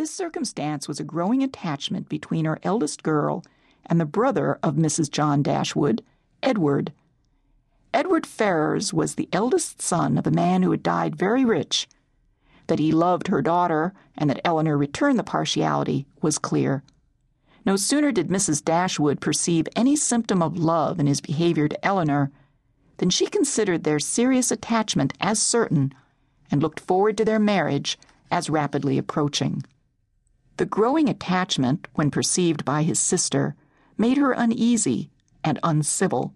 This circumstance was a growing attachment between her eldest girl and the brother of Mrs. John Dashwood, Edward. Edward Ferrars was the eldest son of a man who had died very rich. That he loved her daughter and that Elinor returned the partiality was clear. No sooner did Mrs. Dashwood perceive any symptom of love in his behavior to Elinor than she considered their serious attachment as certain and looked forward to their marriage as rapidly approaching. The growing attachment, when perceived by his sister, made her uneasy and uncivil.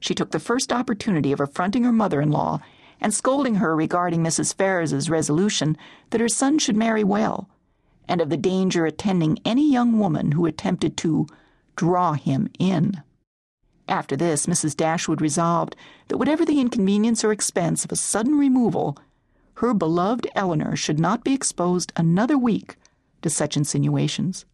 She took the first opportunity of affronting her mother in law and scolding her regarding Mrs. Ferrars's resolution that her son should marry well and of the danger attending any young woman who attempted to draw him in. After this, Mrs. Dashwood resolved that whatever the inconvenience or expense of a sudden removal, her beloved Elinor should not be exposed another week to such insinuations.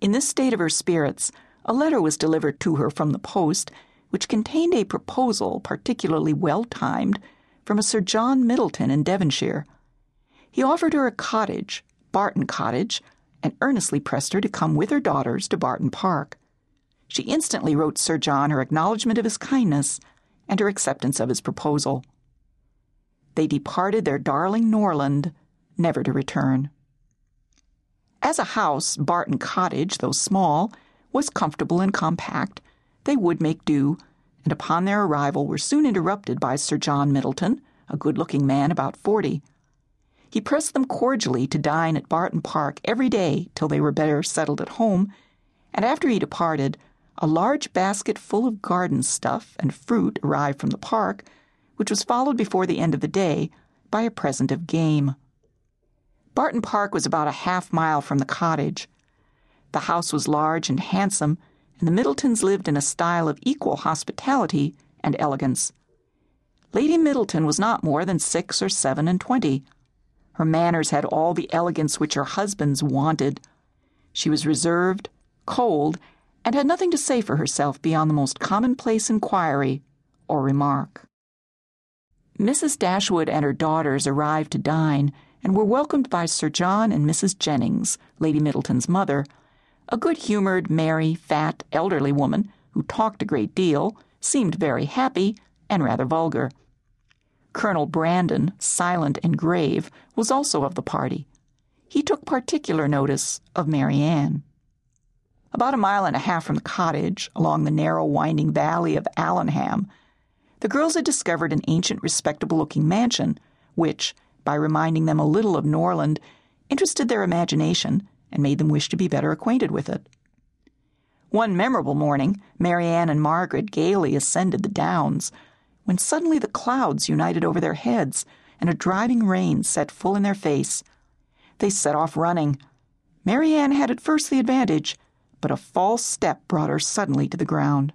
In this state of her spirits, a letter was delivered to her from the post, which contained a proposal particularly well timed from a Sir John Middleton in Devonshire. He offered her a cottage Barton Cottage and earnestly pressed her to come with her daughters to Barton Park. She instantly wrote Sir John her acknowledgment of his kindness and her acceptance of his proposal. They departed their darling Norland, never to return. As a house, Barton Cottage, though small, was comfortable and compact. They would make do, and upon their arrival were soon interrupted by Sir John Middleton, a good looking man about forty. He pressed them cordially to dine at Barton Park every day till they were better settled at home, and after he departed, a large basket full of garden stuff and fruit arrived from the park, which was followed before the end of the day by a present of game. Barton Park was about a half mile from the cottage. The house was large and handsome, and the Middletons lived in a style of equal hospitality and elegance. Lady Middleton was not more than six or seven and twenty. Her manners had all the elegance which her husband's wanted. She was reserved, cold, and had nothing to say for herself beyond the most commonplace inquiry or remark. Mrs. Dashwood and her daughters arrived to dine and were welcomed by Sir John and Mrs. Jennings, Lady Middleton's mother, a good humored, merry, fat, elderly woman who talked a great deal, seemed very happy, and rather vulgar. Colonel Brandon, silent and grave, was also of the party. He took particular notice of Mary Marianne. About a mile and a half from the cottage, along the narrow, winding valley of Allenham, the girls had discovered an ancient, respectable looking mansion, which, by reminding them a little of Norland, interested their imagination and made them wish to be better acquainted with it. One memorable morning, Marianne and Margaret gaily ascended the downs when suddenly the clouds united over their heads and a driving rain set full in their face. They set off running. Marianne had at first the advantage, but a false step brought her suddenly to the ground.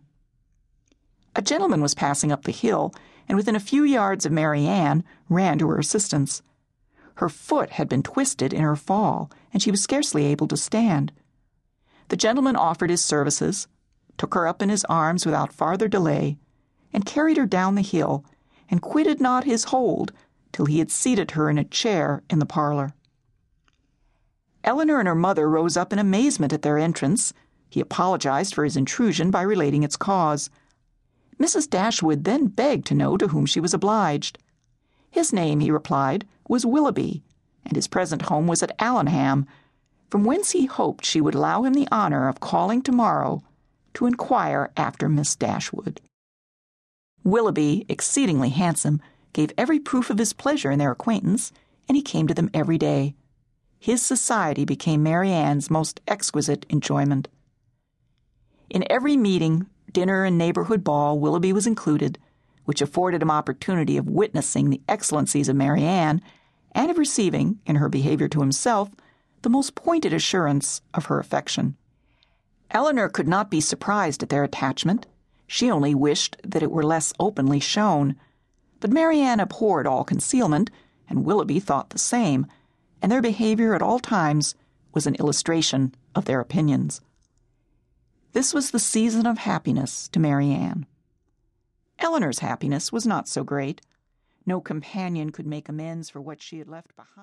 A gentleman was passing up the hill, and within a few yards of Marianne ran to her assistance. Her foot had been twisted in her fall, and she was scarcely able to stand. The gentleman offered his services, took her up in his arms without farther delay, and carried her down the hill, and quitted not his hold till he had seated her in a chair in the parlor. Elinor and her mother rose up in amazement at their entrance. He apologized for his intrusion by relating its cause. Mrs. Dashwood then begged to know to whom she was obliged. His name, he replied, was Willoughby, and his present home was at Allenham, from whence he hoped she would allow him the honor of calling tomorrow to inquire after Miss Dashwood. Willoughby, exceedingly handsome, gave every proof of his pleasure in their acquaintance, and he came to them every day. His society became Marianne's most exquisite enjoyment. In every meeting, dinner, and neighborhood ball, Willoughby was included, which afforded him opportunity of witnessing the excellencies of Marianne and of receiving, in her behavior to himself, the most pointed assurance of her affection. Elinor could not be surprised at their attachment she only wished that it were less openly shown. But Marianne abhorred all concealment, and Willoughby thought the same, and their behavior at all times was an illustration of their opinions. This was the season of happiness to Marianne. Elinor's happiness was not so great. No companion could make amends for what she had left behind.